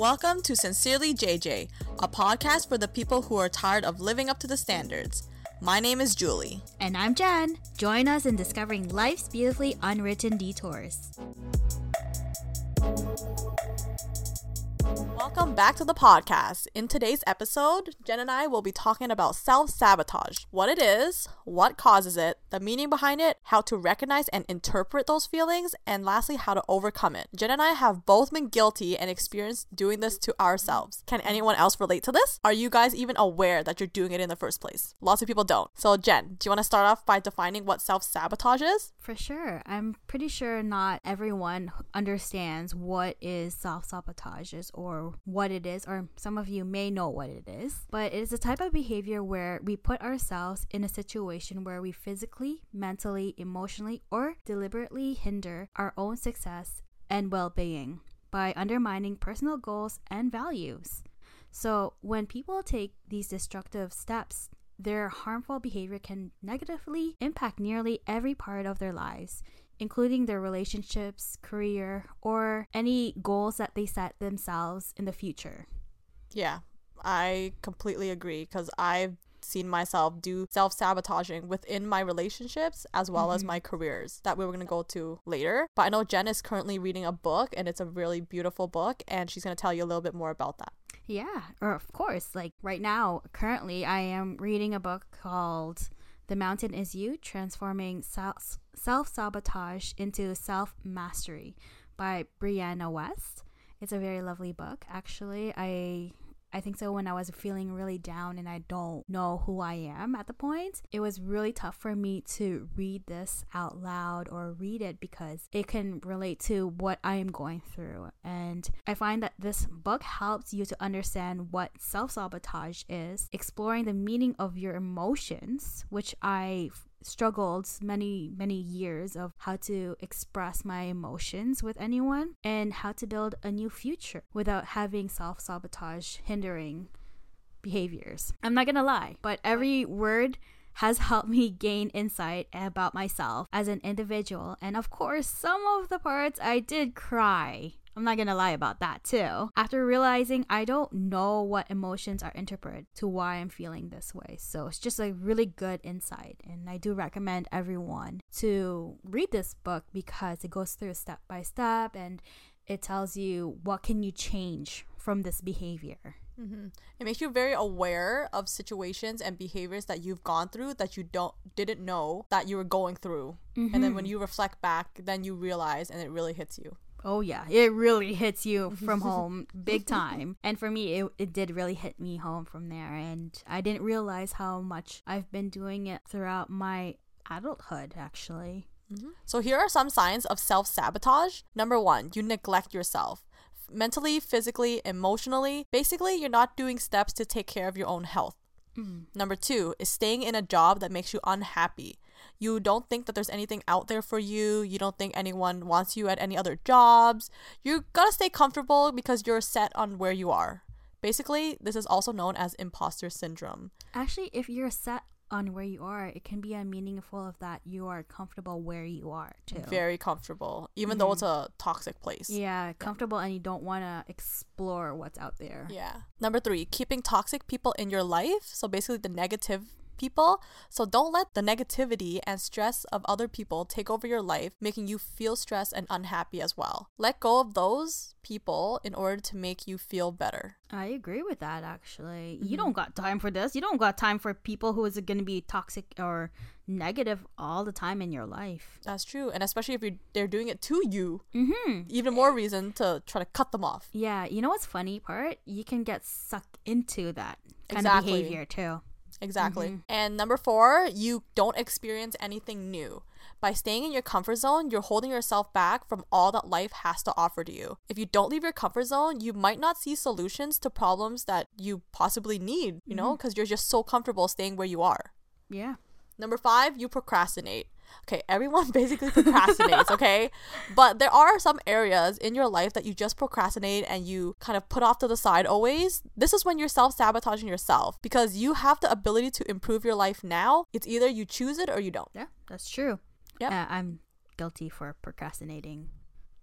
Welcome to Sincerely JJ, a podcast for the people who are tired of living up to the standards. My name is Julie. And I'm Jen. Join us in discovering life's beautifully unwritten detours. Welcome back to the podcast. In today's episode, Jen and I will be talking about self sabotage what it is, what causes it, the meaning behind it, how to recognize and interpret those feelings, and lastly, how to overcome it. Jen and I have both been guilty and experienced doing this to ourselves. Can anyone else relate to this? Are you guys even aware that you're doing it in the first place? Lots of people don't. So, Jen, do you want to start off by defining what self sabotage is? For sure. I'm pretty sure not everyone understands what is self sabotage is or what it is, or some of you may know what it is, but it is a type of behavior where we put ourselves in a situation where we physically, mentally, emotionally, or deliberately hinder our own success and well being by undermining personal goals and values. So, when people take these destructive steps, their harmful behavior can negatively impact nearly every part of their lives, including their relationships, career, or any goals that they set themselves in the future. Yeah, I completely agree because I've seen myself do self sabotaging within my relationships as well mm-hmm. as my careers that we were going to go to later. But I know Jen is currently reading a book and it's a really beautiful book, and she's going to tell you a little bit more about that. Yeah, or of course, like right now, currently, I am reading a book called The Mountain Is You Transforming Self Sabotage into Self Mastery by Brianna Wiest. It's a very lovely book, actually. I I think so when I was feeling really down and I don't know who I am at the point, it was really tough for me to read this out loud or read it because it can relate to what I am going through. And I find that this book helps you to understand what self sabotage is, exploring the meaning of your emotions, which I struggled many many years of how to express my emotions with anyone and how to build a new future without having self-sabotage hindering behaviors. I'm not gonna lie but every word has helped me gain insight about myself as an individual. And of course some of the parts i did cry I'm not gonna lie about that too. After realizing I don't know what emotions are interpreted to why I'm feeling this way. So it's just a really good insight. And I do recommend everyone to read this book because it goes through step by step and it tells you what can you change from this behavior. Mm-hmm. It makes you very aware of situations and behaviors that you've gone through that you don't didn't know that you were going through, mm-hmm. and then when mm-hmm. you reflect back, then you realize, and it really hits you. Oh yeah, it really hits you from home big time. And for me, it, it did really hit me home from there. And I didn't realize how much I've been doing it throughout my adulthood, actually. Mm-hmm. So here are some signs of self sabotage. Number one, you neglect yourself. Mentally, physically, emotionally. Basically, you're not doing steps to take care of your own health. Mm. Number two is staying in a job that makes you unhappy you don't think that there's anything out there for you you don't think anyone wants you at any other jobs you gotta stay comfortable because you're set on where you are basically this is also known as imposter syndrome actually if you're set on where you are, it can be a meaningful of that you are comfortable where you are too. Very comfortable, even mm-hmm. though it's a toxic place. Yeah, comfortable, and you don't want to explore what's out there. Yeah. Number three, keeping toxic people in your life. So basically, the negative people. So don't let the negativity and stress of other people take over your life, making you feel stressed and unhappy as well. Let go of those people in order to make you feel better. I agree with that actually. Mm-hmm. You don't got time for this. You don't got time for people who is going to be toxic or negative all the time in your life. That's true, and especially if you they're doing it to you, mm-hmm. even more reason to try to cut them off. Yeah, you know what's funny part? You can get sucked into that kind exactly. of behavior too. Exactly. Mm-hmm. And number four, you don't experience anything new. By staying in your comfort zone, you're holding yourself back from all that life has to offer to you. If you don't leave your comfort zone, you might not see solutions to problems that you possibly need, you mm-hmm. know, because you're just so comfortable staying where you are. Yeah. Number five, you procrastinate. Okay, everyone basically procrastinates, okay? But there are some areas in your life that you just procrastinate and you kind of put off to the side always. This is when you're self sabotaging yourself because you have the ability to improve your life now. It's either you choose it or you don't. Yeah, that's true. Yeah. Uh, I'm guilty for procrastinating.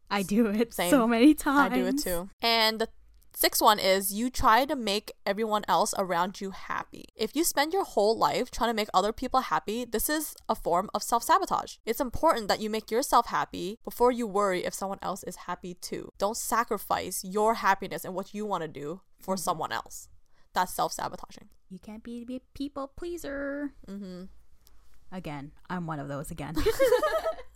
I do it Same. so many times. I do it too. And the Sixth one is you try to make everyone else around you happy. If you spend your whole life trying to make other people happy, this is a form of self sabotage. It's important that you make yourself happy before you worry if someone else is happy too. Don't sacrifice your happiness and what you want to do for mm-hmm. someone else. That's self sabotaging. You can't be a people pleaser. Mm-hmm. Again, I'm one of those again.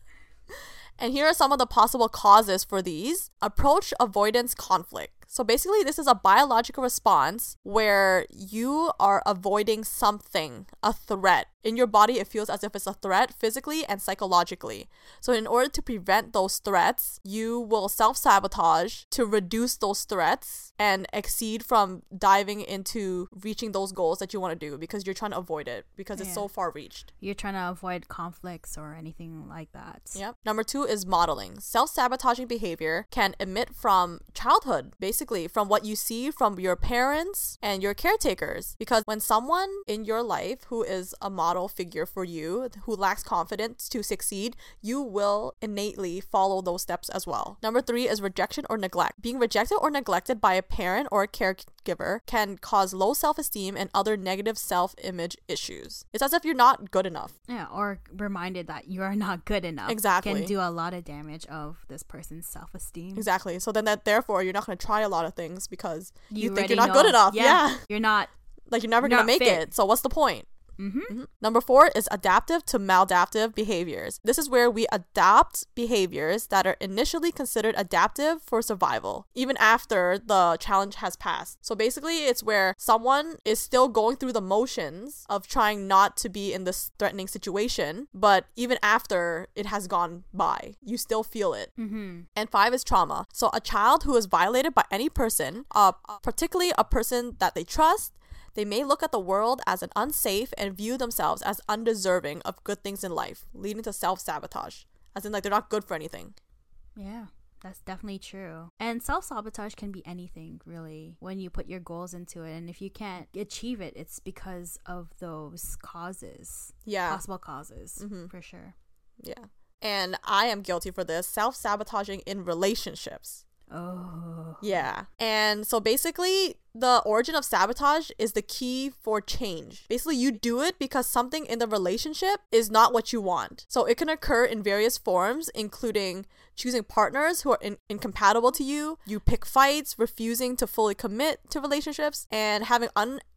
and here are some of the possible causes for these approach avoidance conflict. So basically, this is a biological response where you are avoiding something, a threat. In your body, it feels as if it's a threat physically and psychologically. So, in order to prevent those threats, you will self sabotage to reduce those threats and exceed from diving into reaching those goals that you want to do because you're trying to avoid it because yeah. it's so far reached. You're trying to avoid conflicts or anything like that. Yep. Number two is modeling. Self sabotaging behavior can emit from childhood, basically basically from what you see from your parents and your caretakers. Because when someone in your life who is a model figure for you, who lacks confidence to succeed, you will innately follow those steps as well. Number three is rejection or neglect. Being rejected or neglected by a parent or a caregiver can cause low self esteem and other negative self image issues. It's as if you're not good enough. Yeah, or reminded that you are not good enough. Exactly. Can do a lot of damage of this person's self esteem. Exactly. So then that therefore you're not going to try a lot of things because you, you think you're not know. good enough. Yeah. yeah. You're not like you're never going to make fit. it. So what's the point? Mm-hmm. Mm-hmm. Number four is adaptive to maladaptive behaviors. This is where we adopt behaviors that are initially considered adaptive for survival, even after the challenge has passed. So basically, it's where someone is still going through the motions of trying not to be in this threatening situation, but even after it has gone by, you still feel it. Mm-hmm. And five is trauma. So a child who is violated by any person, uh, particularly a person that they trust, they may look at the world as an unsafe and view themselves as undeserving of good things in life, leading to self sabotage. As in, like, they're not good for anything. Yeah. That's definitely true. And self sabotage can be anything, really, when you put your goals into it. And if you can't achieve it, it's because of those causes. Yeah. Possible causes, mm-hmm. for sure. Yeah. And I am guilty for this self sabotaging in relationships. Oh. Yeah. And so basically, the origin of sabotage is the key for change. Basically, you do it because something in the relationship is not what you want. So it can occur in various forms, including choosing partners who are in- incompatible to you, you pick fights, refusing to fully commit to relationships, and having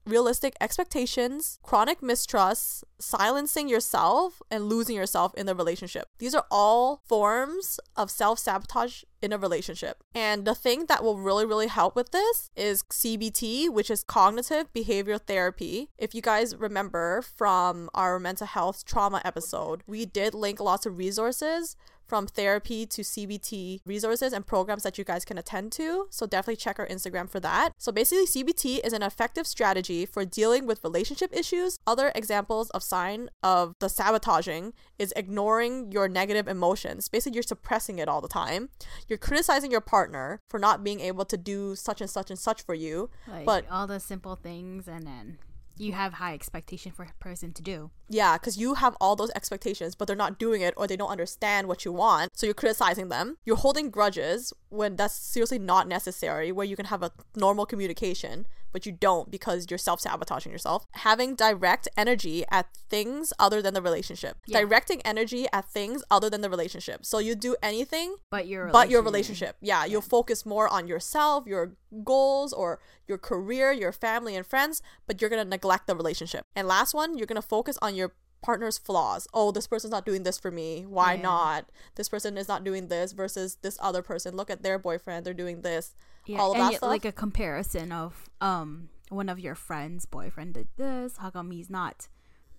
unrealistic expectations, chronic mistrust, silencing yourself, and losing yourself in the relationship. These are all forms of self sabotage in a relationship. And the thing that will really, really help with this is CBT, which is cognitive behavioral therapy. If you guys remember from our mental health trauma episode, we did link lots of resources from therapy to CBT resources and programs that you guys can attend to. So definitely check our Instagram for that. So basically, CBT is an effective strategy for dealing with relationship issues. Other examples of sign of the sabotaging is ignoring your negative emotions. Basically, you're suppressing it all the time. You're criticizing your partner for not being able to do such and such and such for you. Like but all the simple things and then you have high expectation for a person to do. Yeah, because you have all those expectations, but they're not doing it or they don't understand what you want. So you're criticizing them. You're holding grudges when that's seriously not necessary, where you can have a normal communication, but you don't because you're self sabotaging yourself. Having direct energy at things other than the relationship. Yeah. Directing energy at things other than the relationship. So you do anything but your but your relationship. Yeah, yeah, you'll focus more on yourself, your goals, or your career, your family and friends, but you're gonna neglect the relationship. And last one, you're gonna focus on your partner's flaws. Oh, this person's not doing this for me. Why yeah. not? This person is not doing this versus this other person. Look at their boyfriend. They're doing this. Yeah, all of that stuff. Like a comparison of um one of your friends' boyfriend did this. How come he's not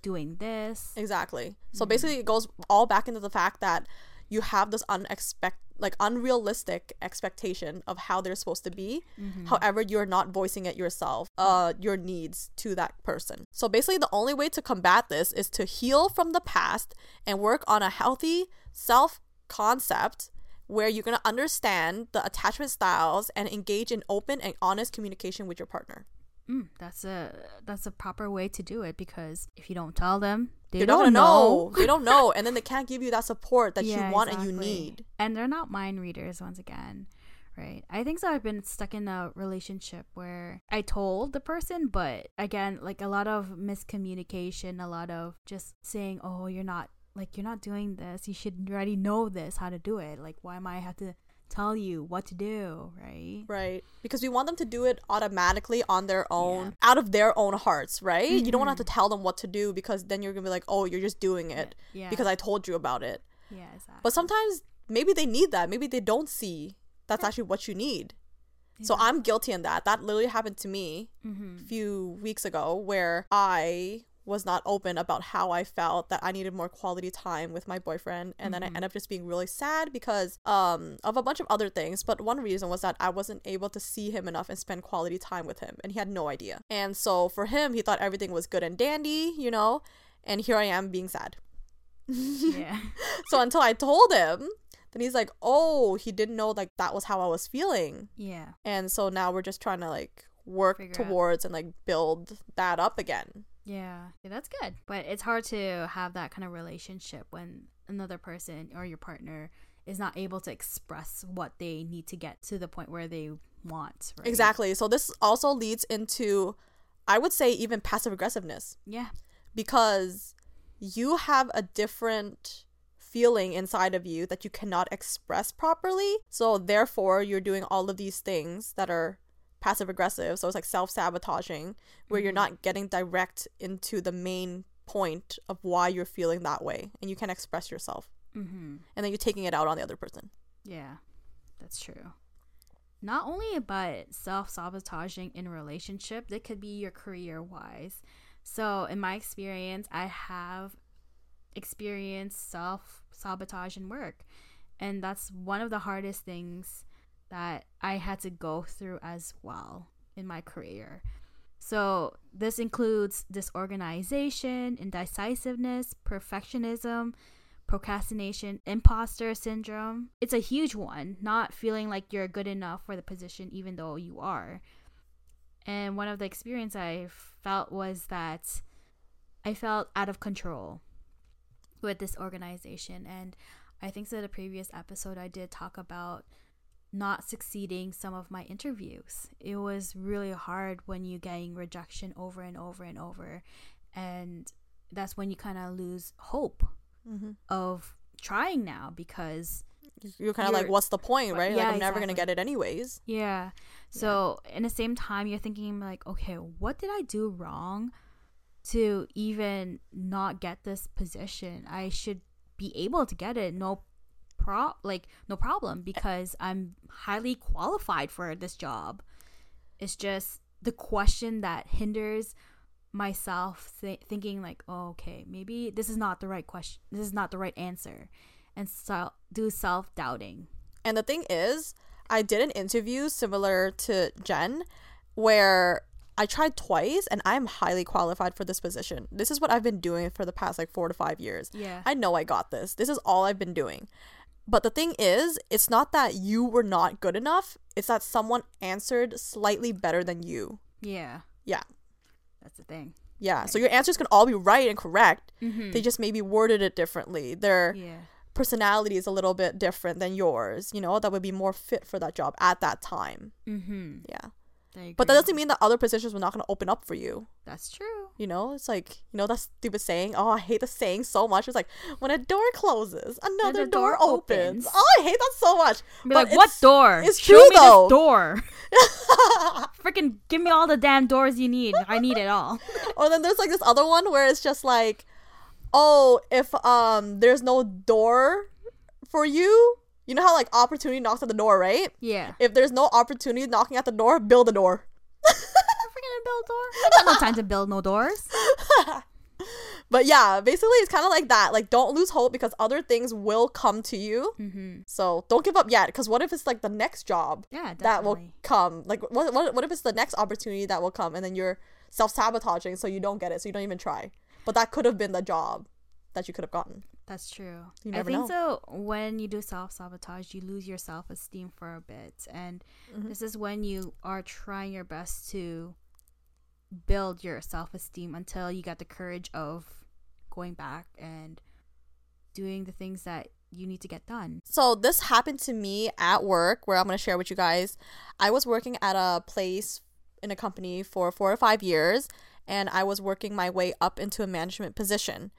doing this? Exactly. So mm-hmm. basically, it goes all back into the fact that you have this unexpected like unrealistic expectation of how they're supposed to be. Mm-hmm. however you're not voicing it yourself uh your needs to that person. So basically the only way to combat this is to heal from the past and work on a healthy self concept where you're going to understand the attachment styles and engage in open and honest communication with your partner Mm, that's a that's a proper way to do it because if you don't tell them, they, they don't, know. know. they don't know, and then they can't give you that support that yeah, you want exactly. and you need. And they're not mind readers once again. Right. I think so. I've been stuck in a relationship where I told the person, but again, like a lot of miscommunication, a lot of just saying, "Oh, you're not like you're not doing this. You should already know this how to do it. Like why am I have to tell you what to do, right? Right. Because we want them to do it automatically on their own, out of their own hearts, right? You don't want to have to tell them what to do because then you're going to be like, "Oh, you're just doing it Yeah. because I told you about it." Yeah, exactly. But sometimes maybe they need that. Maybe they don't see that's actually what you need. So I'm guilty in that. That literally happened to me Mm-hmm. a few weeks ago where I was not open about how I felt that I needed more quality time with my boyfriend and then I ended up just being really sad because um of a bunch of other things but one reason was that I wasn't able to see him enough and spend quality time with him and he had no idea. And so for him he thought everything was good and dandy, you know, and here I am being sad. yeah. So until I told him, then he's like, "Oh, he didn't know like that was how I was feeling." Yeah. And so now we're just trying to like work Figure out. towards and like build that up again. Yeah. Yeah, that's good. But it's hard to have that kind of relationship when another person or your partner is not able to express what they need to get to the point where they want. Right? Exactly. So this also leads into I would say even passive aggressiveness Yeah. because you have a different feeling inside of you that you cannot express properly. So therefore you're doing all of these things that are passive aggressive. So it's like self-sabotaging where you're not getting direct into the main point of why you're feeling that way and you can't express yourself. Mm-hmm. And then you're taking it out on the other person. Yeah, that's true. Not only about self sabotaging in relationship, it could be your career wise. So, in my experience, I have experienced self sabotage in work. And that's one of the hardest things that I had to go through as well in my career. So, this includes disorganization, indecisiveness, perfectionism, procrastination, imposter syndrome. It's a huge one, not feeling like you're good enough for the position even though you are. And one of the experience I felt was that I felt out of control with this organization and I think so the previous episode I did talk about not succeeding some of my interviews. It was really hard when you're getting rejection over and over and over and that's when you kind of lose hope Mm-hmm. of trying now because You're kind of like, what's the point, right? like, I'm never going to get it anyways. yeah so in the same time you're thinking like okay what did i do wrong to even not get this position i should be able to get it no pro like no problem eh. because i'm highly qualified for this job it's just the question that hinders myself th- thinking like oh, okay maybe this is not the right question this is not the right answer and so do self-doubting And the thing is, I did an interview similar to Jen where I tried twice and I'm highly qualified for this position. This is what I've been doing for the past like four to five years. Yeah. I know I got this. This is all I've been doing. But the thing is, it's not that you were not good enough, it's that someone answered slightly better than you. yeah Yeah. that's the thing Yeah. So your answers can all be right and correct. mm-hmm. They just maybe worded it differently. Their yeah personality is a little bit different than yours, you know, that would be more fit for that job at that time. mm-hmm Yeah. But that doesn't mean that other positions were not going to open up for you. that's true You know, it's like, you know, that stupid saying. Oh, I hate the saying so much. It's like, when a door closes, another the door, door opens. opens. Oh, I hate that so much. be But like what door it's show true, me though. door freaking give me all the damn doors you need i need it all or then there's like this other one where it's just like, oh, if um there's no door for you, you know how like opportunity knocks at the door, right? yeah If there's no opportunity knocking at the door, build a door. freaking build door i got no time to build no doors But yeah, basically it's kind of like that. Like don't lose hope because other things will come to you. mm-hmm. So don't give up yet. Because what if it's like the next job yeah that will come? Like what, what what if it's the next opportunity that will come and then you're self sabotaging so you don't get it, so you don't even try. But that could have been the job that you could have gotten. That's true. I think know. so. When you do self sabotage, you lose your self esteem for a bit, and Mm-hmm. this is when you are trying your best to build your self esteem until you got the courage of going back and doing the things that you need to get done. So this happened to me at work where I'm going to share with you guys. I was working at a place in a company for 4 or 5 years and I was working my way up into a management position.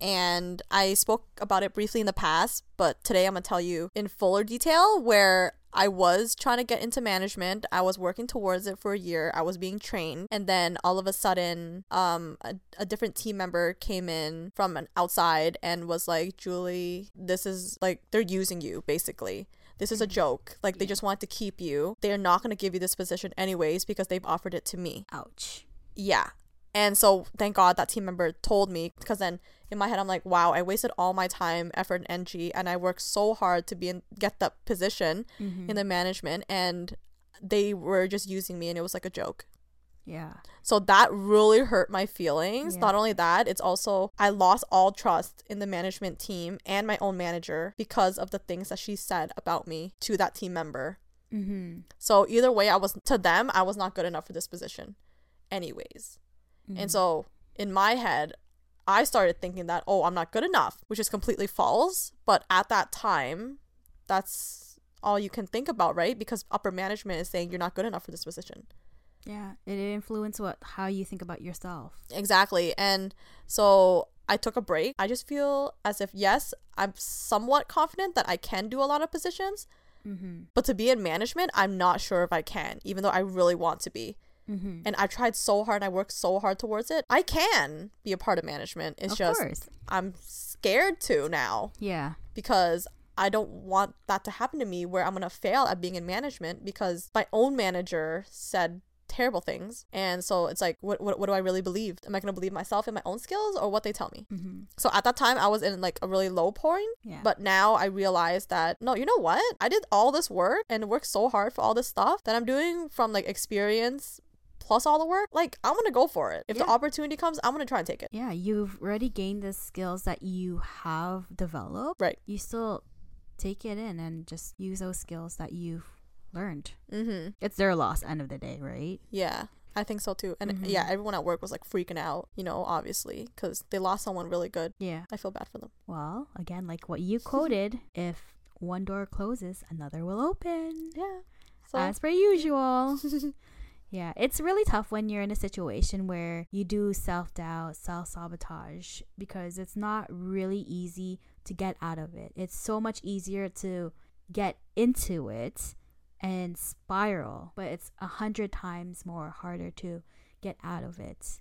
And I spoke about it briefly in the past, but today I'm going to tell you in fuller detail where I was trying to get into management. I was working towards it for a year. I was being trained. And then all of a sudden, um, a, a different team member came in from an outside and was like, Julie, this is like, they're using you basically. This is a joke. Like, they just want to keep you. They're not going to give you this position anyways because they've offered it to me. Ouch. Yeah. And so thank God that team member told me because then in my head I'm like, wow, I wasted all my time, effort, and energy, and I worked so hard to be in get that position Mm-hmm. in the management, and they were just using me, and it was like a joke. Yeah. So that really hurt my feelings. Yeah. Not only that, it's also I lost all trust in the management team and my own manager because of the things that she said about me to that team member. Mm-hmm. So either way, I was to them, I was not good enough for this position, anyways. Mm-hmm. And so in my head, I started thinking that, oh, I'm not good enough, which is completely false. But at that time, that's all you can think about, right? Because upper management is saying you're not good enough for this position. Yeah, it influences what how you think about yourself. Exactly. And so I took a break. I just feel as if, yes, I'm somewhat confident that I can do a lot of positions, Mm-hmm. but to be in management, I'm not sure if I can, even though I really want to be. Mm-hmm. And I tried so hard and I worked so hard towards it. I can be a part of management. It's of just course. I'm scared to now Yeah. because I don't want that to happen to me where I'm going to fail at being in management because my own manager said terrible things. And so it's like, what, what, what do I really believe? Am I going to believe myself and my own skills or what they tell me? Mm-hmm. So at that time, I was in like a really low point. Yeah. But now I realize that, no, you know what? I did all this work and worked so hard for all this stuff that I'm doing from like experience plus all the work. Like, I'm to go for it. If the opportunity comes, I'm to try and take it. yeah, you've already gained the skills that you have developed. Right. You still take it in and just use those skills that you've learned. Mm-hmm. It's their loss end of the day, right? Yeah, I think so too. And Mhm. yeah, everyone at work was like freaking out, you know, obviously, because they lost someone really good. Yeah. I feel bad for them. Well, again, like what you quoted, if one door closes, another will open. Yeah. So, As per usual. yeah, it's really tough when you're in a situation where you do self doubt, self sabotage, because it's not really easy to get out of it. It's so much easier to get into it and spiral, but it's a hundred times more harder to get out of it.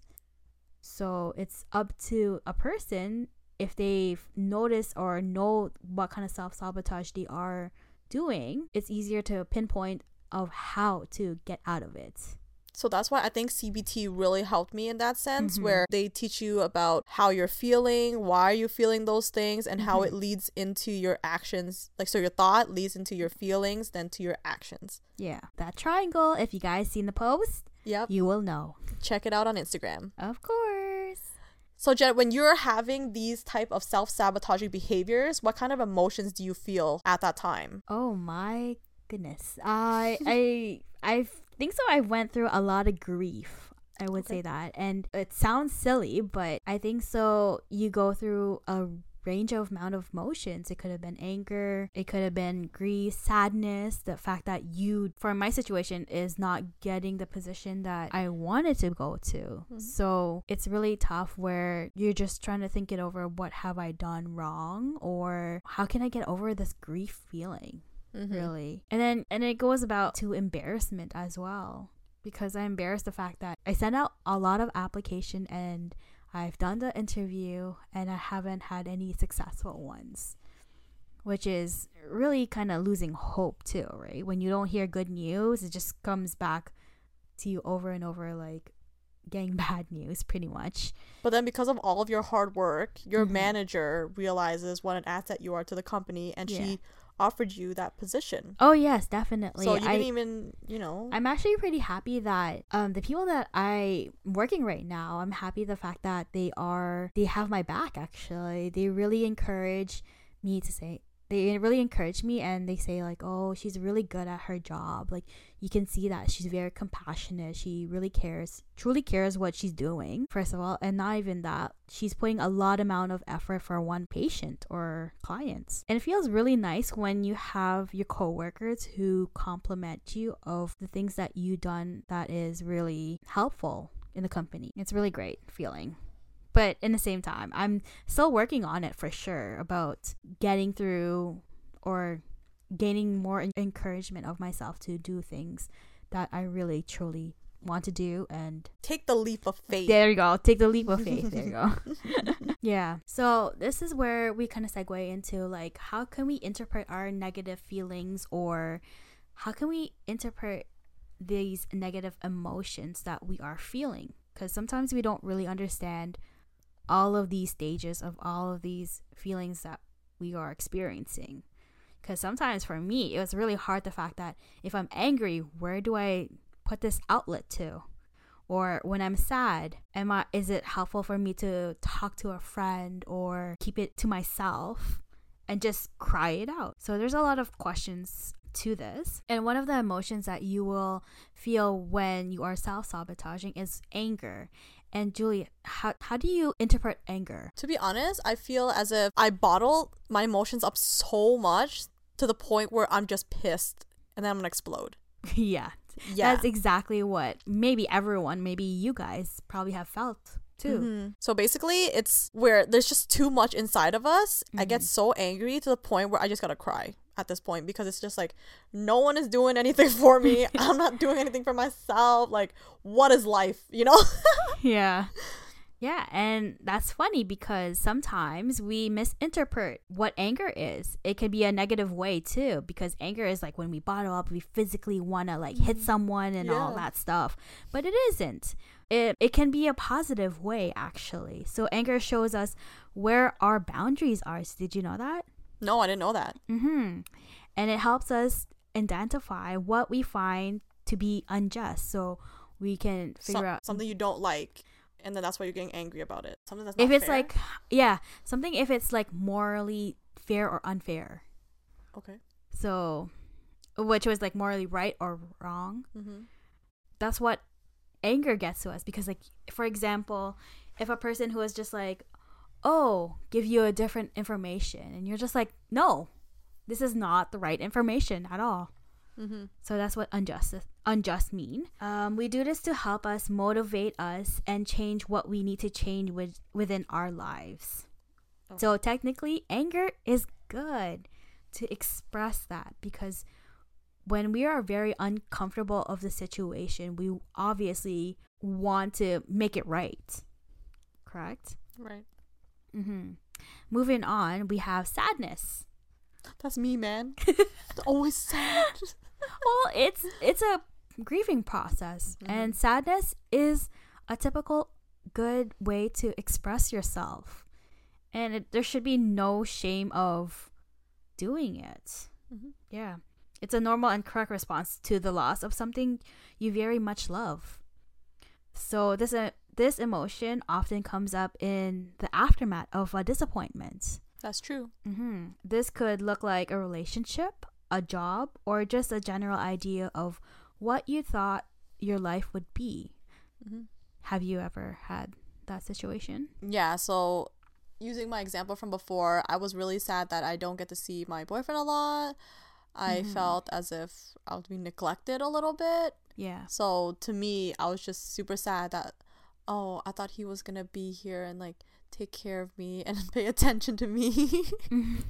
So it's up to a person if they've noticed or know what kind of self sabotage they are doing, it's easier to pinpoint of how to get out of it. so that's why I think CBT really helped me in that sense, Mhm. where they teach you about how you're feeling, why you're feeling those things, and how Mhm. it leads into your actions. Like, so your thought leads into your feelings, then to your actions. Yeah, that triangle, if you guys seen the post, Yep. you will know. Check it out on Instagram. Of course. So, Jen, when you're having these type of self sabotaging behaviors, what kind of emotions do you feel at that time? Oh my goodness. I I I think so I went through a lot of grief. I would Okay. say that. And it sounds silly, but I think so you go through a range of amount of emotions. It could have been anger, it could have been grief, sadness, the fact that you for my situation is not getting the position that I wanted to go to. Mhm. So it's really tough where you're just trying to think it over what have I done wrong or how can I get over this grief feeling? Mhm. really and then and it goes about to embarrassment as well because i embarrassed the fact that i sent out a lot of application and i've done the interview and i haven't had any successful ones which is really kind of losing hope too right when you don't hear good news it just comes back to you over and over like getting bad news pretty much But then, because of all of your hard work, your Mhm. manager realizes what an asset you are to the company, and Yeah. she offered you that position. oh yes definitely so you I, didn't even, you know. I'm actually pretty happy that um the people that I working right now, I'm happy the fact that they are they have my back actually. They really encourage me to say, they really encourage me and they say like oh she's really good at her job. Like you can see that she's very compassionate. She really cares truly cares what she's doing first of all. And not even that she's putting a lot amount of effort for one patient or clients. And it feels really nice when you have your coworkers who compliment you of the things that you done that is really helpful in the company. It's really great feeling but in the same time i'm still working on it for sure about getting through or gaining more encouragement of myself to do things that i really truly want to do and Take the leap of faith. there you go. Take the leap of faith. There you go. Yeah. So this is where we kind of segue into like how can we interpret our negative feelings or how can we interpret these negative emotions that we are feeling? Because sometimes we don't really understand all of these stages of all of these feelings that we are experiencing. Because sometimes for me, it was really hard the fact that if I'm angry, where do I put this outlet to? Or when I'm sad, am I is it helpful for me to talk to a friend or keep it to myself and just cry it out? So there's a lot of questions to this. And one of the emotions that you will feel when you are self-sabotaging is anger. And Julie, how, how do you interpret anger? To be honest, I feel as if I bottle my emotions up so much to the point where I'm just pissed and then I'm gonna explode. yeah. Yeah. That's exactly what maybe everyone, maybe you guys probably have felt too. Mhm. So basically, it's where there's just too much inside of us. I get so angry to the point where I just gotta cry at this point because it's just like no one is doing anything for me. I'm not doing anything for myself. Like, what is life? You know? Yeah. Yeah, and that's funny because sometimes we misinterpret what anger is. It can be a negative way too, because anger is like when we bottle up, we physically want to like hit mm-hmm. someone and all that stuff. But it isn't. It it can be a positive way actually. So anger shows us where our boundaries are. Did you know that? No, I didn't know that. Mm-hmm. And it helps us identify what we find to be unjust. So we can figure Some- out something you don't like, and then that's why you're getting angry about it. Something that's if it's fair. like yeah something if it's like morally fair or unfair okay. so which was like morally right or wrong Mm-hmm. that's what anger gets to us because like for example if a person who is just like oh give you a different information and you're just like no this is not the right information at all Mm-hmm. So that's what unjust unjust mean. Um, we do this to help us motivate us and change what we need to change with, within our lives. Okay. So technically, anger is good to express that because when we are very uncomfortable of the situation, we obviously want to make it right. Correct. Right. Mm-hmm. Moving on, we have sadness. That's me, man. Always sad. well it's it's a grieving process and sadness is a typical good way to express yourself and it, there should be no shame of doing it Mhm. yeah it's a normal and correct response to the loss of something you very much love so this uh, this emotion often comes up in the aftermath of a disappointment That's true. hmm This could look like a relationship, a job, or just a general idea of what you thought your life would be. Mm-hmm. Have you ever had that situation? Yeah, so using my example from before, I was really sad that I don't get to see my boyfriend a lot. I Mhm. felt as if I was being neglected a little bit. Yeah. So to me, I was just super sad that, oh, I thought he was gonna be here and like take care of me and pay attention to me.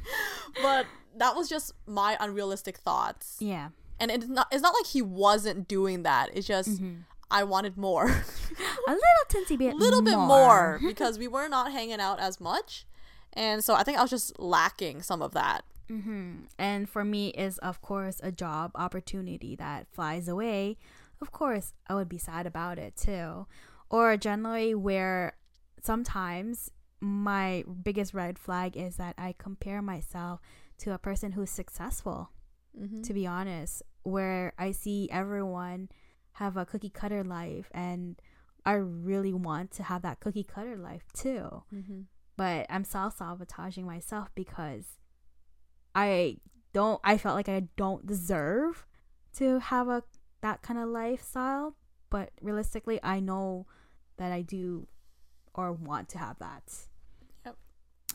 but that was just my unrealistic thoughts. yeah. And it's not it's not like he wasn't doing that. It's just Mhm. I wanted more. A little teensy bit a little bit more because we were not hanging out as much. And so I think I was just lacking some of that. hmm And for me, is of course a job opportunity that flies away. Of course, I would be sad about it too. Or generally, where sometimes my biggest red flag is that I compare myself to a person who's successful. Mm-hmm. To be honest, where I see everyone have a cookie cutter life, and I really want to have that cookie cutter life too Mm-hmm. but I'm self sabotaging myself because I don't I felt like I don't deserve to have a that kind of lifestyle, but realistically I know that I do or want to have that. Yep.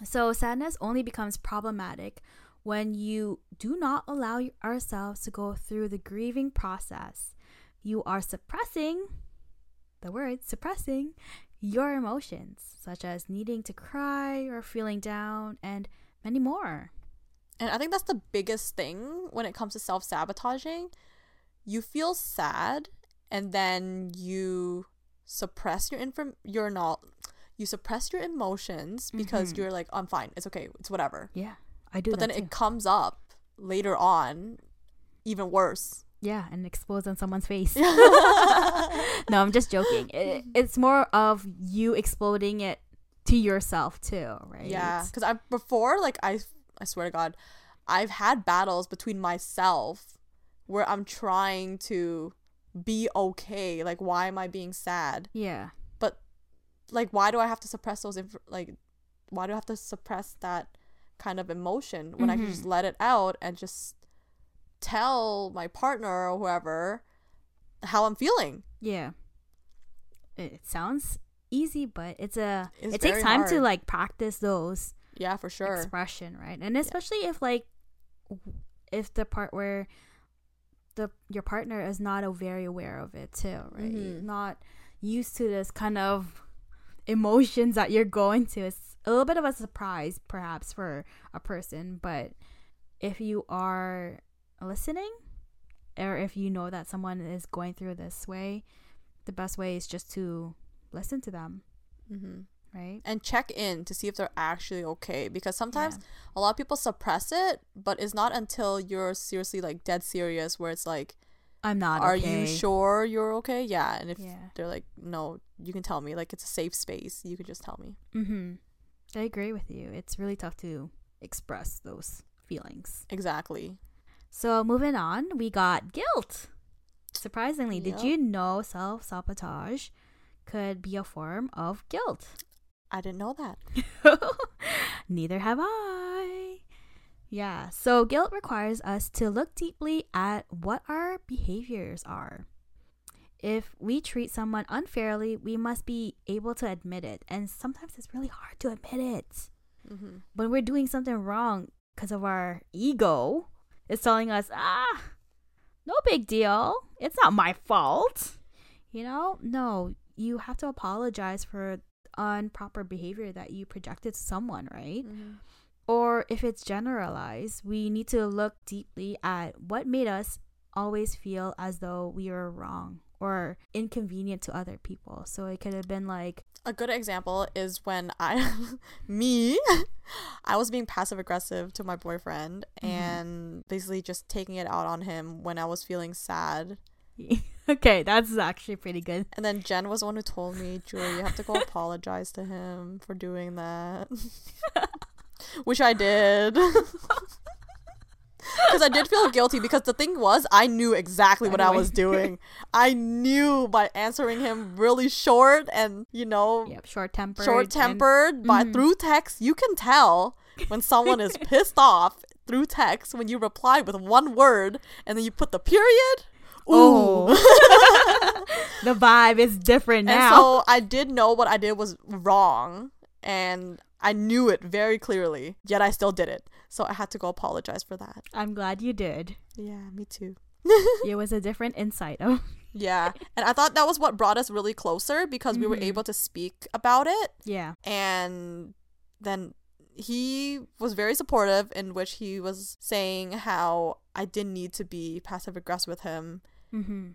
So sadness only becomes problematic when you do not allow ourselves to go through the grieving process. You are suppressing the word suppressing your emotions, such as needing to cry or feeling down, and many more. And I think that's the biggest thing when it comes to self sabotaging. You feel sad and then you suppress your inform your not you suppress your emotions because Mhm. you're like, I'm fine, it's okay, it's whatever. Yeah, I do. But then too. it comes up later on, even worse. yeah, and explodes on someone's face. no, I'm just joking. It, it's more of you exploding it to yourself too, right? Yeah, because I before like I I swear to God, I've had battles between myself where I'm trying to be okay. Like, why am I being sad? Yeah. But like, why do I have to suppress those? Inf- like, why do I have to suppress that kind of emotion when I can just mm-hmm. let it out and just tell my partner or whoever how I'm feeling? Yeah. It sounds easy, but it's a It's it takes time to like practice those Yeah, for sure. expression, right? And especially if like if the part where the your partner is not a very aware of it too, right? Mhm. Not used to this kind of emotions that you're going to. It's a little bit of a surprise perhaps for a person, but if you are listening or if you know that someone is going through this way, the best way is just to listen to them, hmm right? and check in to see if they're actually okay because sometimes Yeah. a lot of people suppress it but it's not until you're seriously like dead serious where it's like I'm not are okay. you sure you're okay yeah and if Yeah. they're like no you can tell me like it's a safe space you can just tell me Mm-hmm. I agree with you. It's really tough to express those feelings. exactly So moving on, we got guilt. Surprisingly, did you know self sabotage could be a form of guilt? I didn't know that Neither have I. Yeah, so guilt requires us to look deeply at what our behaviors are. If we treat someone unfairly, we must be able to admit it. And sometimes it's really hard to admit it. mm-hmm. When we're doing something wrong because of our ego, it's telling us, ah, no big deal. It's not my fault. You know? No, you have to apologize for improper behavior that you projected to someone, right? Mm-hmm. Or if it's generalized, we need to look deeply at what made us always feel as though we were wrong or inconvenient to other people. So it could have been like, a good example is when I, me, I was being passive aggressive to my boyfriend Mhm. and basically just taking it out on him when I was feeling sad. okay, that's actually pretty good. And then Jen was the one who told me, Julie, you have to go apologize to him for doing that. Which I did. Because I did feel guilty because the thing was, I knew exactly what I was doing. I knew by answering him really short and, you know, Yep, short tempered. short tempered, but Mhm. through text, you can tell when someone is pissed off through text when you reply with one word and then you put the period. Ooh. Oh. the vibe is different And now. so I did know what I did was wrong and I knew it very clearly, yet I still did it. So I had to go apologize for that. I'm glad you did. Yeah, me too. It was a different insight. Oh, Yeah. And I thought that was what brought us really closer because we were Mhm. able to speak about it. yeah. And then he was very supportive, in which he was saying how I didn't need to be passive aggressive with him, Mm-hmm.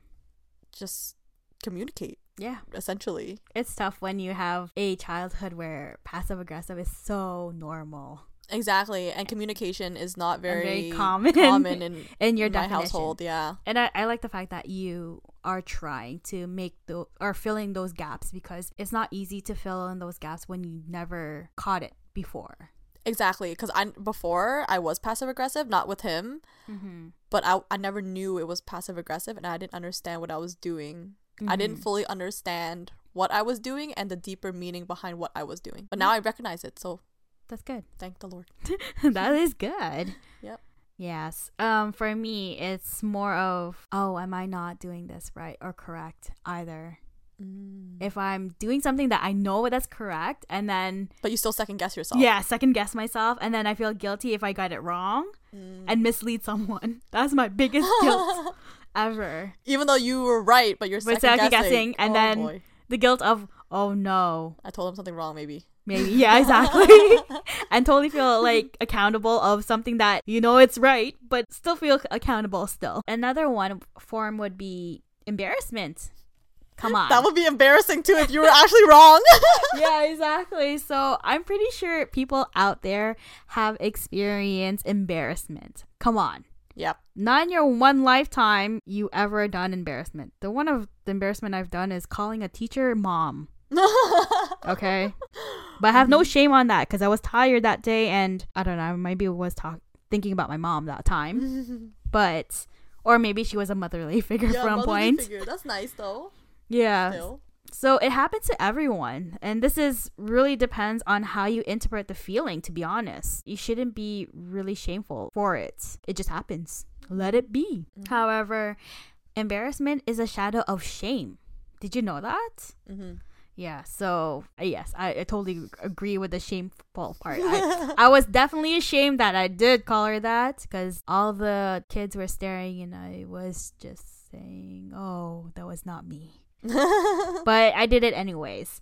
just communicate, Yeah. essentially. It's tough when you have a childhood where passive aggressive is so normal Exactly. And communication is not very, very common common in in your my household. Yeah. And I, I like the fact that you are trying to make the or filling those gaps because it's not easy to fill in those gaps when you never caught it before. Exactly. Because I before I was passive aggressive, not with him, Mm-hmm. but I I never knew it was passive aggressive, and I didn't understand what I was doing. I didn't fully understand what I was doing and the deeper meaning behind what I was doing. But now I recognize it, so That's good. Thank the Lord. that is good. Yep. Yes. Um for me it's more of oh, am I not doing this right or correct either? Mm. If I'm doing something that I know that's correct and then But you still second guess yourself. yeah, second guess myself and then I feel guilty if I got it wrong Mm. and mislead someone. That's my biggest guilt ever. Even though you were right, but you're second, second guessing. guessing, and Oh, then- boy. The guilt of oh no, I told him something wrong. Maybe. Maybe. Yeah, exactly. and totally feel like accountable of something that you know it's right, but still feel accountable still. Another one form would be embarrassment. Come on. That would be embarrassing too if you were actually wrong. yeah, exactly. So I'm pretty sure people out there have experienced embarrassment. Come on. yep. Not in your one lifetime you ever done embarrassment. The one of the embarrassment I've done is calling a teacher mom. Okay. But I have no shame on that because I was tired that day and I don't know, maybe was talk- thinking about my mom that time. But, or maybe she was a motherly figure yeah, for one point. Figure. That's nice though. Yeah. Still. So it happens to everyone. And this is really depends on how you interpret the feeling, to be honest. You shouldn't be really shameful for it. It just happens. Let it be. However, embarrassment is a shadow of shame. Did you know that? Mm-hmm. Yeah, so uh, yes, I, I totally agree with the shameful part. I, I was definitely ashamed that I did call her that because all the kids were staring and I was just saying, oh, that was not me. but I did it anyways.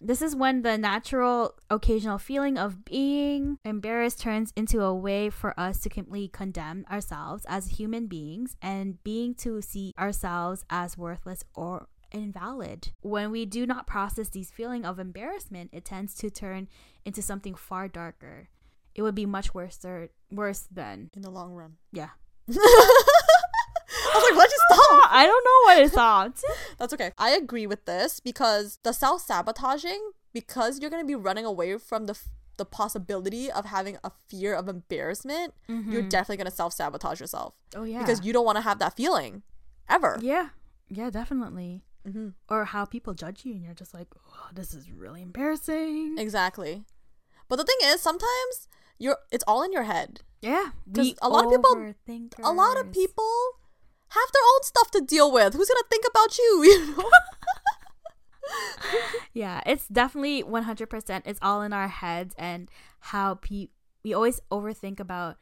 This is when the natural occasional feeling of being embarrassed turns into a way for us to completely condemn ourselves as human beings and being to see ourselves as worthless or invalid. When we do not process these feeling of embarrassment, it tends to turn into something far darker. It would be much worse or worse than In the long run. yeah. I was like, why'd you stop? I don't know what it thought. That's okay. I agree with this because the self sabotaging, because you're gonna be running away from the f- the possibility of having a fear of embarrassment, you're definitely gonna self sabotage yourself oh yeah. because you don't want to have that feeling ever. Yeah. Yeah, definitely. hmm Or how people judge you and you're just like, oh, this is really embarrassing. Exactly. But the thing is, sometimes you're it's all in your head. Yeah. 'Cause we a lot of people- A lot of people have their own stuff to deal with. Who's gonna think about you? You know. Yeah, it's definitely 100%. It's all in our heads and how pe- we always overthink about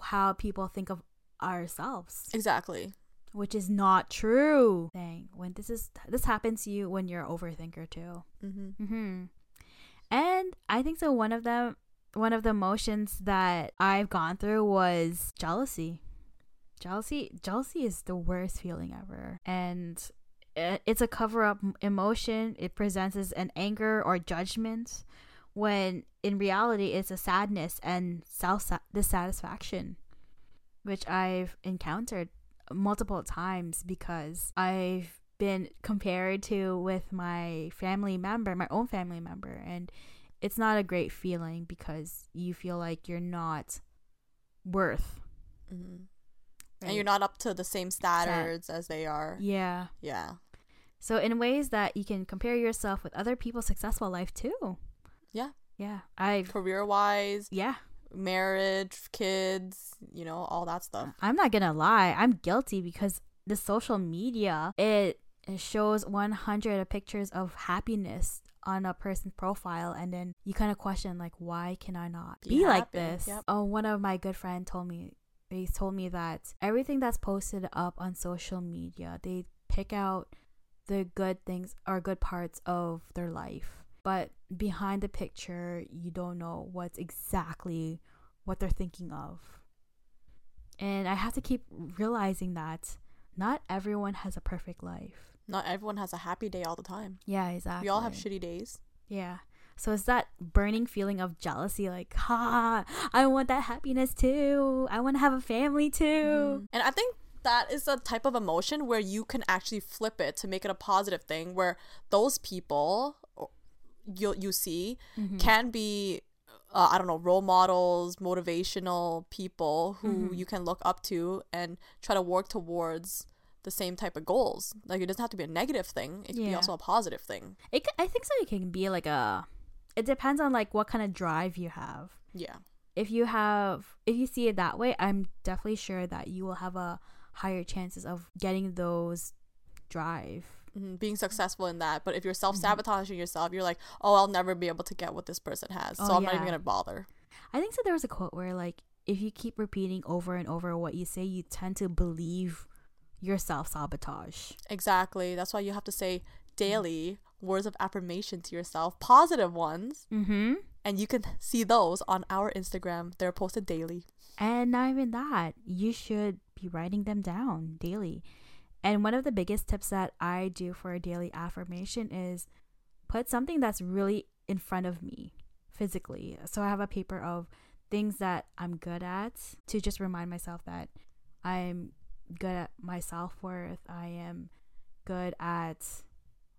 how people think of ourselves, exactly. which is not true. Thing when this is this happens to you when you're an overthinker too. hmm hmm And I think so. One of them, one of the emotions that I've gone through was jealousy. Jealousy, jealousy is the worst feeling ever, and it's a cover-up emotion. It presents as an anger or judgment, when in reality it's a sadness and self dissatisfaction, which I've encountered multiple times because I've been compared to with my family member, my own family member, and it's not a great feeling because you feel like you're not worth. hmm right? And you're not up to the same standards as they are. Yeah. Yeah. So in ways that you can compare yourself with other people's successful life too. Yeah. Yeah. I've Career wise, yeah. marriage, kids, you know, all that stuff. I'm not gonna lie, I'm guilty because the social media it, it shows 100 pictures of happiness on a person's profile, and then you kind of question like, why can I not Be be, like this? yep. Oh, one of my good friend told me they told me that everything that's posted up on social media, they pick out the good things or good parts of their life. But behind the picture, you don't know what's exactly what they're thinking of. And I have to keep realizing that not everyone has a perfect life. Not everyone has a happy day all the time. Yeah, exactly. We all have shitty days. Yeah. So it's that burning feeling of jealousy, like, ha, I want that happiness too. I want to have a family too. And I think that is a type of emotion where you can actually flip it to make it a positive thing where those people you you see Mm-hmm. can be uh, I don't know role models, motivational people who you can look up to and try to work towards the same type of goals. Like it doesn't have to be a negative thing; it can be also a positive thing. It, I think so. It can be like a it depends on like what kind of drive you have. Yeah. If you have, if you see it that way, I'm definitely sure that you will have a higher chances of getting those drive. Mhm, Being successful in that. But if you're self sabotaging yourself, you're like, oh, I'll never be able to get what this person has. So Oh, I'm not even going to bother. I think so. There was a quote where like if you keep repeating over and over what you say, you tend to believe your self sabotage. Exactly. That's why you have to say daily words of affirmation to yourself, positive ones. Mm-hmm. And you can see those on our Instagram. They're posted daily. And not even that, you should be writing them down daily. And one of the biggest tips that I do for a daily affirmation is put something that's really in front of me physically. So I have a paper of things that I'm good at to just remind myself that I'm good at my self worth. I am good at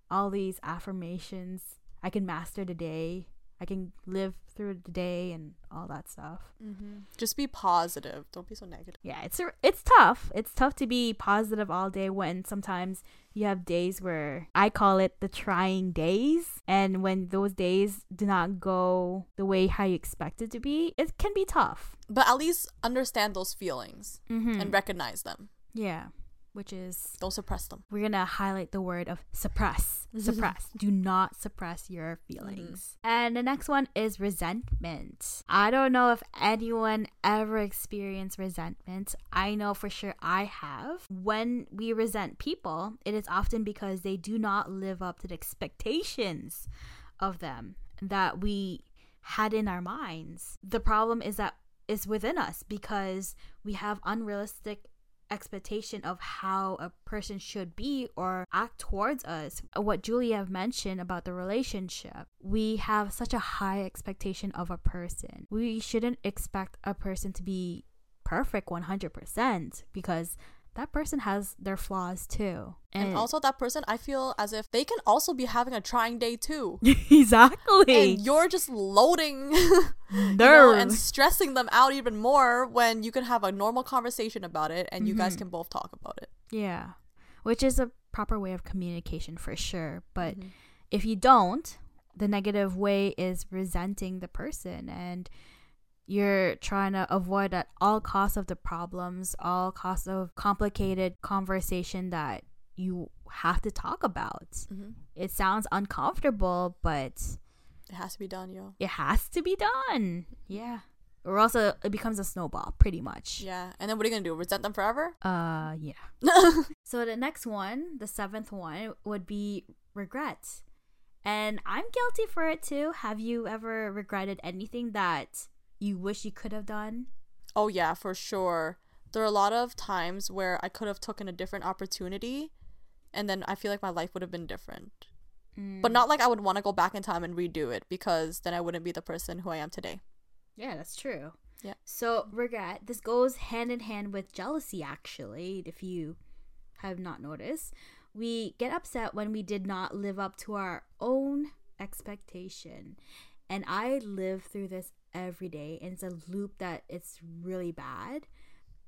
all these affirmations. I can master the day. I can live through the day and all that stuff. Mm-hmm. Just be positive. Don't be so negative. Yeah, it's it's tough. It's tough to be positive all day when sometimes you have days where I call it the trying days, and when those days do not go the way how you expect it to be, it can be tough. But at least understand those feelings Mm-hmm. and recognize them. yeah, which is Don't suppress them. we're gonna highlight the word of suppress. suppress. Do not suppress your feelings. Mm-hmm. And the next one is resentment. I don't know if anyone ever experienced resentment. I know for sure I have. When we resent people, it is often because they do not live up to the expectations of them that we had in our minds. The problem is that is within us because we have unrealistic expectation of how a person should be or act towards us. What Julie mentioned about the relationship, we have such a high expectation of a person. We shouldn't expect a person to be perfect 100% because that person has their flaws too. And also, that person, I feel as if they can also be having a trying day too. exactly. And you're just loading you know, and stressing them out even more when you can have a normal conversation about it and you guys Mhm. can both talk about it. Yeah. Which is a proper way of communication for sure. But Mhm. if you don't, the negative way is resenting the person and you're trying to avoid at all costs of the problems, all costs of complicated conversation that you have to talk about. Mhm. It sounds uncomfortable, but It has to be done, yo. it has to be done. Yeah. Or else it becomes a snowball, pretty much. Yeah. And then what are you going to do? Resent them forever? Uh, yeah. So the next one, the seventh one, would be regret. And I'm guilty for it too. Have you ever regretted anything that you wish you could have done? Oh yeah, for sure. There are a lot of times where I could have taken a different opportunity and then I feel like my life would have been different. Mm. But not like I would want to go back in time and redo it because then I wouldn't be the person who I am today. Yeah, that's true. Yeah. So regret, this goes hand in hand with jealousy actually, if you have not noticed. We get upset when we did not live up to our own expectation. And I live through this every day and it's a loop that it's really bad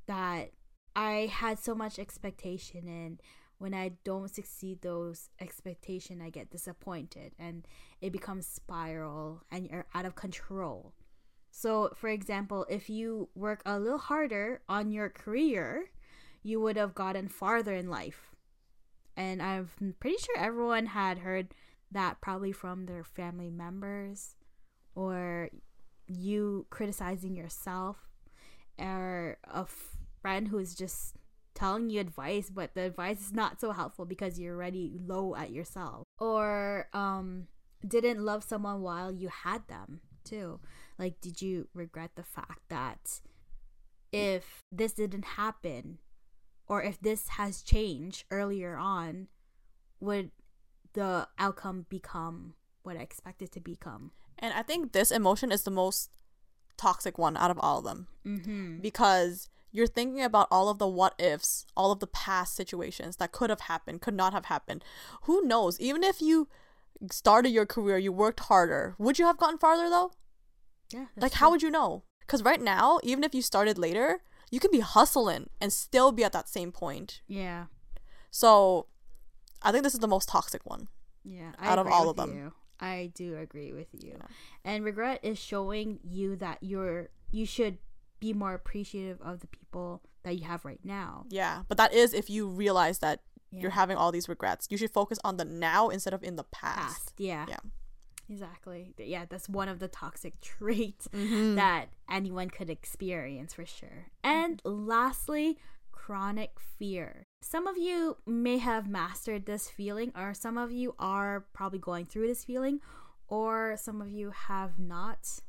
that I had so much expectation and when I don't succeed those expectation I get disappointed and it becomes spiral and you're out of control. So, for example, if you work a little harder on your career, you would have gotten farther in life. And I'm pretty sure everyone had heard that probably from their family members or you criticizing yourself or a friend who's just telling you advice but the advice is not so helpful because you're already low at yourself. Or um didn't love someone while you had them too. Like did you regret the fact that if this didn't happen or if this has changed earlier on would the outcome become what i expected to become And I think this emotion is the most toxic one out of all of them mm-hmm because you're thinking about all of the what ifs, all of the past situations that could have happened, could not have happened. Who knows? Even if you started your career, you worked harder, would you have gotten farther though? yeah like, how would you know? Because right now, even if you started later, you can be hustling and still be at that same point. yeah So I think this is the most toxic one. yeah out of all of them. you. I do agree with you. And regret is showing you that you're you should be more appreciative of the people that you have right now. Yeah, but that is if you realize that Yeah. you're having all these regrets. You should focus on the now instead of in the past. Past. Yeah. Yeah. Exactly. Yeah, that's one of the toxic traits Mm-hmm. that anyone could experience for sure. And lastly, chronic fear. Some of you may have mastered this feeling, or some of you are probably going through this feeling, or some of you have not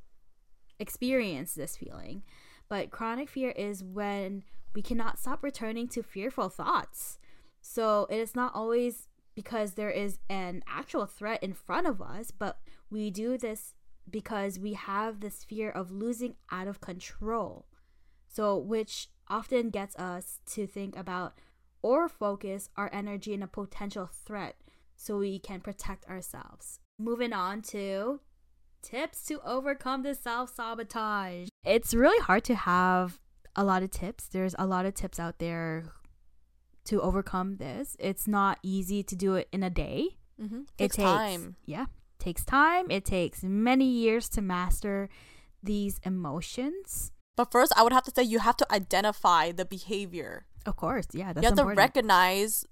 experienced this feeling. But chronic fear is when we cannot stop returning to fearful thoughts. So it is not always because there is an actual threat in front of us, but we do this because we have this fear of losing out of control. So, which often gets us to think about or focus our energy in a potential threat so we can protect ourselves. Moving on to tips to overcome this self sabotage. It's really hard to have a lot of tips. There's a lot of tips out there to overcome this. It's not easy to do it in a day. Mm-hmm. It Takes time. Yeah, takes time. It takes many years to master these emotions. But first, I would have to say you have to identify the behavior. Of course, yeah, that's you have important. to recognize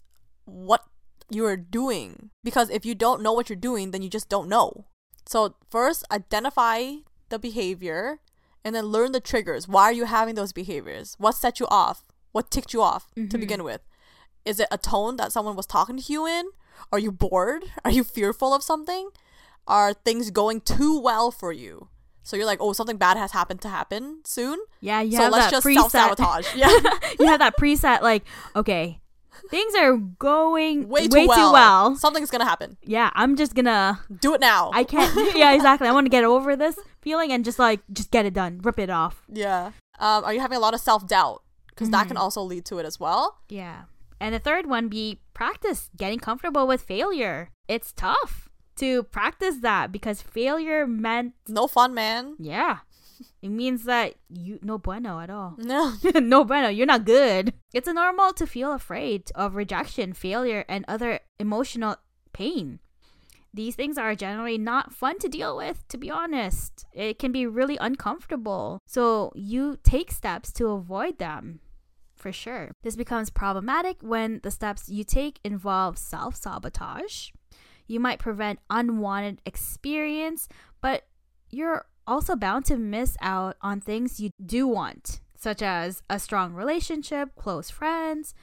what you are doing. Because if you don't know what you're doing, then you just don't know. So, first, identify the behavior and then learn the triggers. Why are you having those behaviors? What set you off? What ticked you off to Mhm. begin with? Is it a tone that someone was talking to you in? Are you bored? Are you fearful of something? Are things going too well for you? So you're like, oh, something bad has happened to happen soon. yeah, you so have let's that just self sabotage. Yeah. you have that preset, like, okay, things are going way, way, too, well. too well. Something's gonna happen. Yeah, I'm just gonna. Do it now. I can't. yeah, exactly. I want to get over this feeling and just like just get it done, rip it off. yeah. Um, are you having a lot of self doubt? Because that can Mhm. also lead to it as well. Yeah. And the third one be practice getting comfortable with failure. It's tough to practice that because failure meant No fun, man. yeah. It means that you no bueno at all. No. no bueno, you're not good. It's normal to feel afraid of rejection, failure, and other emotional pain. These things are generally not fun to deal with, to be honest. It can be really uncomfortable. So you take steps to avoid them. For sure. This becomes problematic when the steps you take involve self sabotage. You might prevent unwanted experience, but you're also bound to miss out on things you do want, such as a strong relationship, close friends,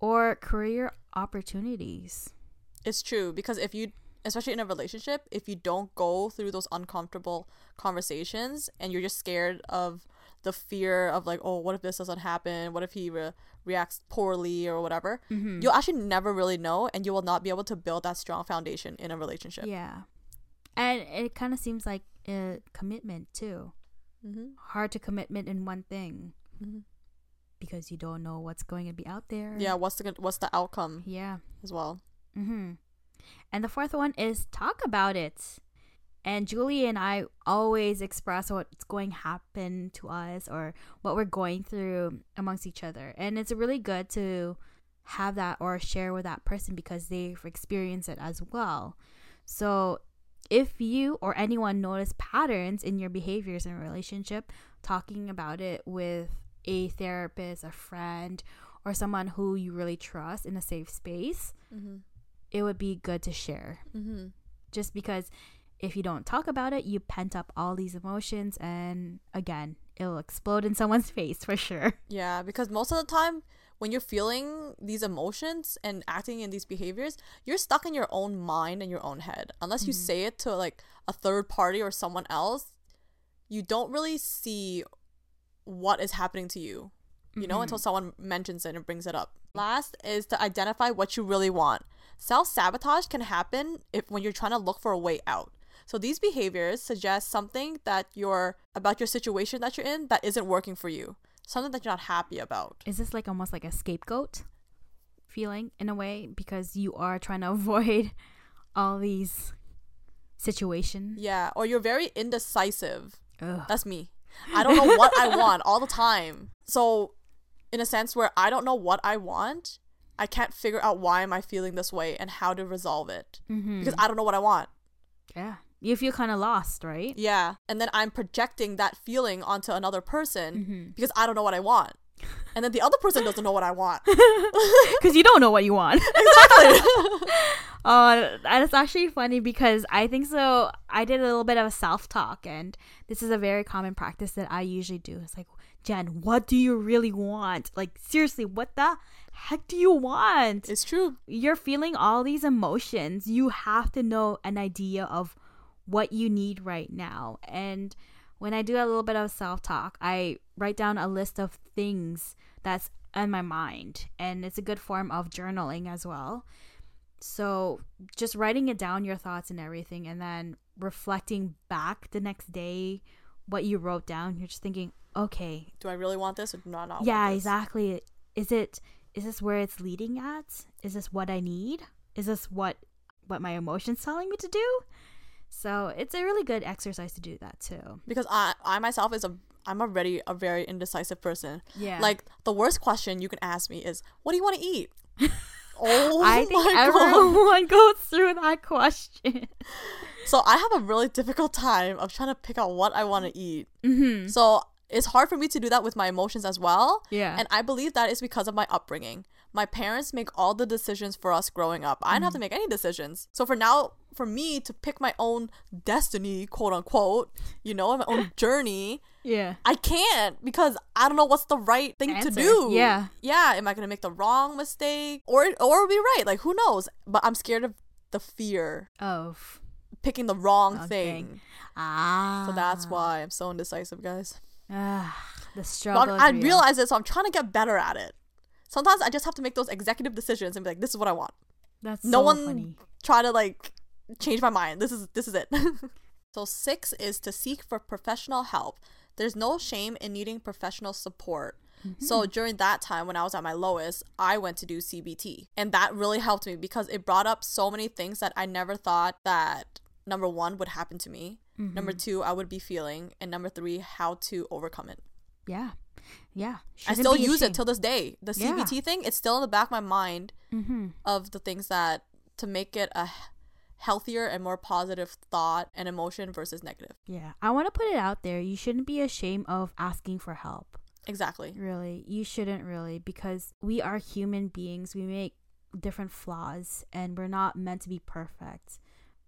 or career opportunities. It's true because if you, especially in a relationship, if you don't go through those uncomfortable conversations and you're just scared of the fear of like, oh, what if this doesn't happen? What if he re- reacts poorly or whatever? Mm-hmm. You'll actually never really know, and you will not be able to build that strong foundation in a relationship. Yeah. And it kind of seems like a commitment too. Mm-hmm. Hard to commitment in one thing Mm-hmm. because you don't know what's going to be out there. Yeah. What's the what's the outcome Yeah. as well? Mm-hmm. And the fourth one is talk about it. And Julie and I always express what's going to happen to us or what we're going through amongst each other. And it's really good to have that or share with that person because they've experienced it as well. So if you or anyone notice patterns in your behaviors in a relationship, talking about it with a therapist, a friend, or someone who you really trust in a safe space, Mm-hmm. it would be good to share. Mm-hmm. Just because if you don't talk about it, you pent up all these emotions, and again, it'll explode in someone's face for sure. Yeah, because most of the time when you're feeling these emotions and acting in these behaviors, you're stuck in your own mind and your own head. Unless you mm-hmm. say it to like a third party or someone else, you don't really see what is happening to you. You know, until mm-hmm. someone mentions it and brings it up. Last is to identify what you really want. Self sabotage can happen if when you're trying to look for a way out. So these behaviors suggest something that you're about your situation that you're in that isn't working for you. Something that you're not happy about. Is this like almost like a scapegoat feeling in a way because you are trying to avoid all these situations? Yeah, or you're very indecisive. Ugh. That's me. I don't know what I want all the time. So, in a sense where I don't know what I want, I can't figure out why am I feeling this way and how to resolve it Mm-hmm. because I don't know what I want. Yeah. You feel kind of lost, right? Yeah. And then I'm projecting that feeling onto another person Mm-hmm. because I don't know what I want. And then the other person doesn't know what I want. Because you don't know what you want. exactly. Uh, that's actually funny because I think so. I did a little bit of a self talk, and this is a very common practice that I usually do. It's like, Jen, what do you really want? Like, seriously, what the heck do you want? it's true. You're feeling all these emotions. You have to know an idea of what you need right now. And when I do a little bit of self talk, I write down a list of things that's in my mind, and it's a good form of journaling as well. So, just writing it down, your thoughts and everything, and then reflecting back the next day what you wrote down, you're just thinking, okay, Do I really want this or do I not yeah, exactly. Is it is this where it's leading at? Is this what I need? Is this what what my emotions telling me to do? So it's a really good exercise to do that too. Because I, I myself is a, I'm already a very indecisive person. Yeah. Like the worst question you can ask me is, "What do you want to eat?" oh I think my god! everyone goes through that question. So I have a really difficult time of trying to pick out what I want to eat. mm-hmm. So it's hard for me to do that with my emotions as well. Yeah. And I believe that is because of my upbringing. My parents make all the decisions for us growing up. I didn't have to make any decisions. So for now, for me to pick my own destiny, quote unquote, you know, my own journey, yeah. I can't because I don't know what's the right thing Answer. to do. Yeah. Yeah. Am I gonna make the wrong mistake? Or or be right? Like who knows? But I'm scared of the fear. Of Picking the wrong Wrong thing. ah. So that's why I'm so indecisive, guys. Ah, the struggle. I real. realize it, so I'm trying to get better at it. Sometimes I just have to make those executive decisions and be like, "This is what I want." that's no so one funny. try to like change my mind. This is this is it. so six is to seek for professional help. There's no shame in needing professional support. Mm-hmm. So during that time when I was at my lowest, I went to do CBT. And that really helped me because it brought up so many things that I never thought that number 1 would happen to me. Mm-hmm. Number 2 I would be feeling and number 3 how to overcome it. Yeah. Yeah. I Shouldn't still be use it till this day. The Yeah. CBT thing, it's still in the back of my mind Mm-hmm. of the things that to make it a healthier and more positive thought and emotion versus negative. Yeah. I want to put it out there. You shouldn't be ashamed of asking for help. Exactly. Really. You shouldn't really because we are human beings. We make different flaws and we're not meant to be perfect.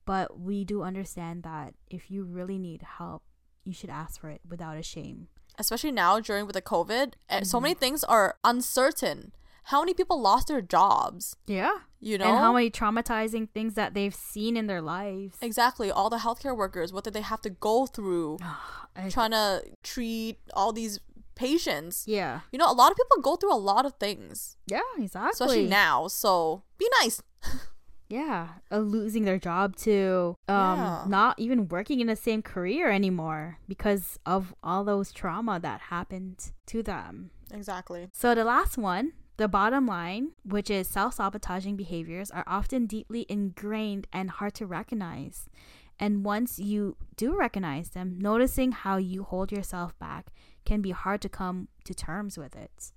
But we do understand that if you really need help, you should ask for it without a shame. Especially now during with the COVID, eh, so Mm-hmm. many things are uncertain. How many people lost their jobs? Yeah. You know? And how many traumatizing things that they've seen in their lives. Exactly. All the healthcare workers, what did they have to go through I- trying to treat all these patients? yeah. You know, a lot of people go through a lot of things, Yeah, exactly. especially now. So be nice. Yeah, uh, losing their job to um Yeah. not even working in the same career anymore because of all those trauma that happened to them. Exactly. So the last one, the bottom line, which is self-sabotaging behaviors are often deeply ingrained and hard to recognize. And once you do recognize them, noticing how you hold yourself back can be hard to come to terms with it.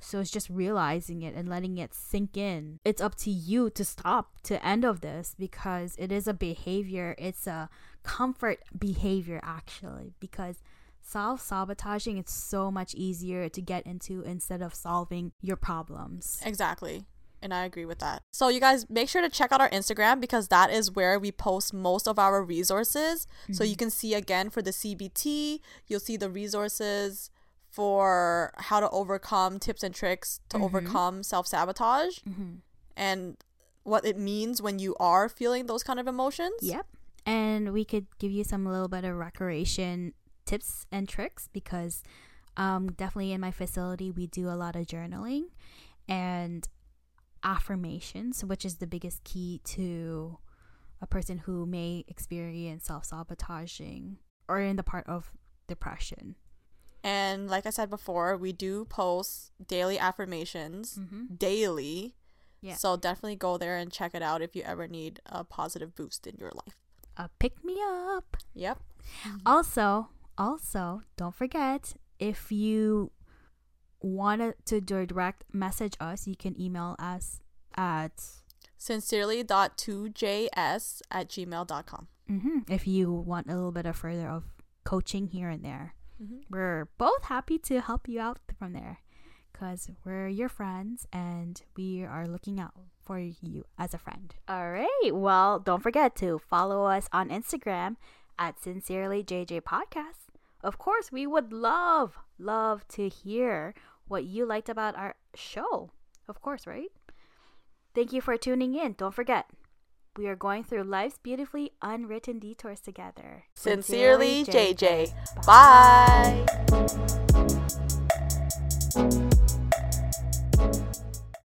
So it's just realizing it and letting it sink in. It's up to you to stop to end of this because it is a behavior. It's a comfort behavior actually because self-sabotaging it's so much easier to get into instead of solving your problems. Exactly. And I agree with that. So, you guys make sure to check out our Instagram because that is where we post most of our resources. So, you mm-hmm. can see again for the CBT, you'll see the resources for how to overcome tips and tricks to mm-hmm. overcome self sabotage mm-hmm. and what it means when you are feeling those kind of emotions. Yep. And we could give you some little bit of recreation tips and tricks because um, definitely in my facility we do a lot of journaling and affirmations, which is the biggest key to a person who may experience self sabotaging or in the part of depression. And like I said before, we do post daily affirmations daily. Yeah. So, definitely go there and check it out if you ever need a positive boost in your life. Uh, pick me up. Yep. Also, also, don't forget if you want to direct message us, you can email us at Sincerely.2js at gmail.com. hmm If you want a little bit of further of coaching here and there, Mhm. we're both happy to help you out from there because we're your friends and we are looking out for you as a friend. All right. Well, don't forget to follow us on Instagram at Sincerely JJ Podcast. Of course, we would love, love to hear what you liked about our show. Of course, right? Thank you for tuning in. Don't forget, we are going through life's beautifully unwritten detours together. Sincerely, Sincerely JJ. JJ. Bye. Bye.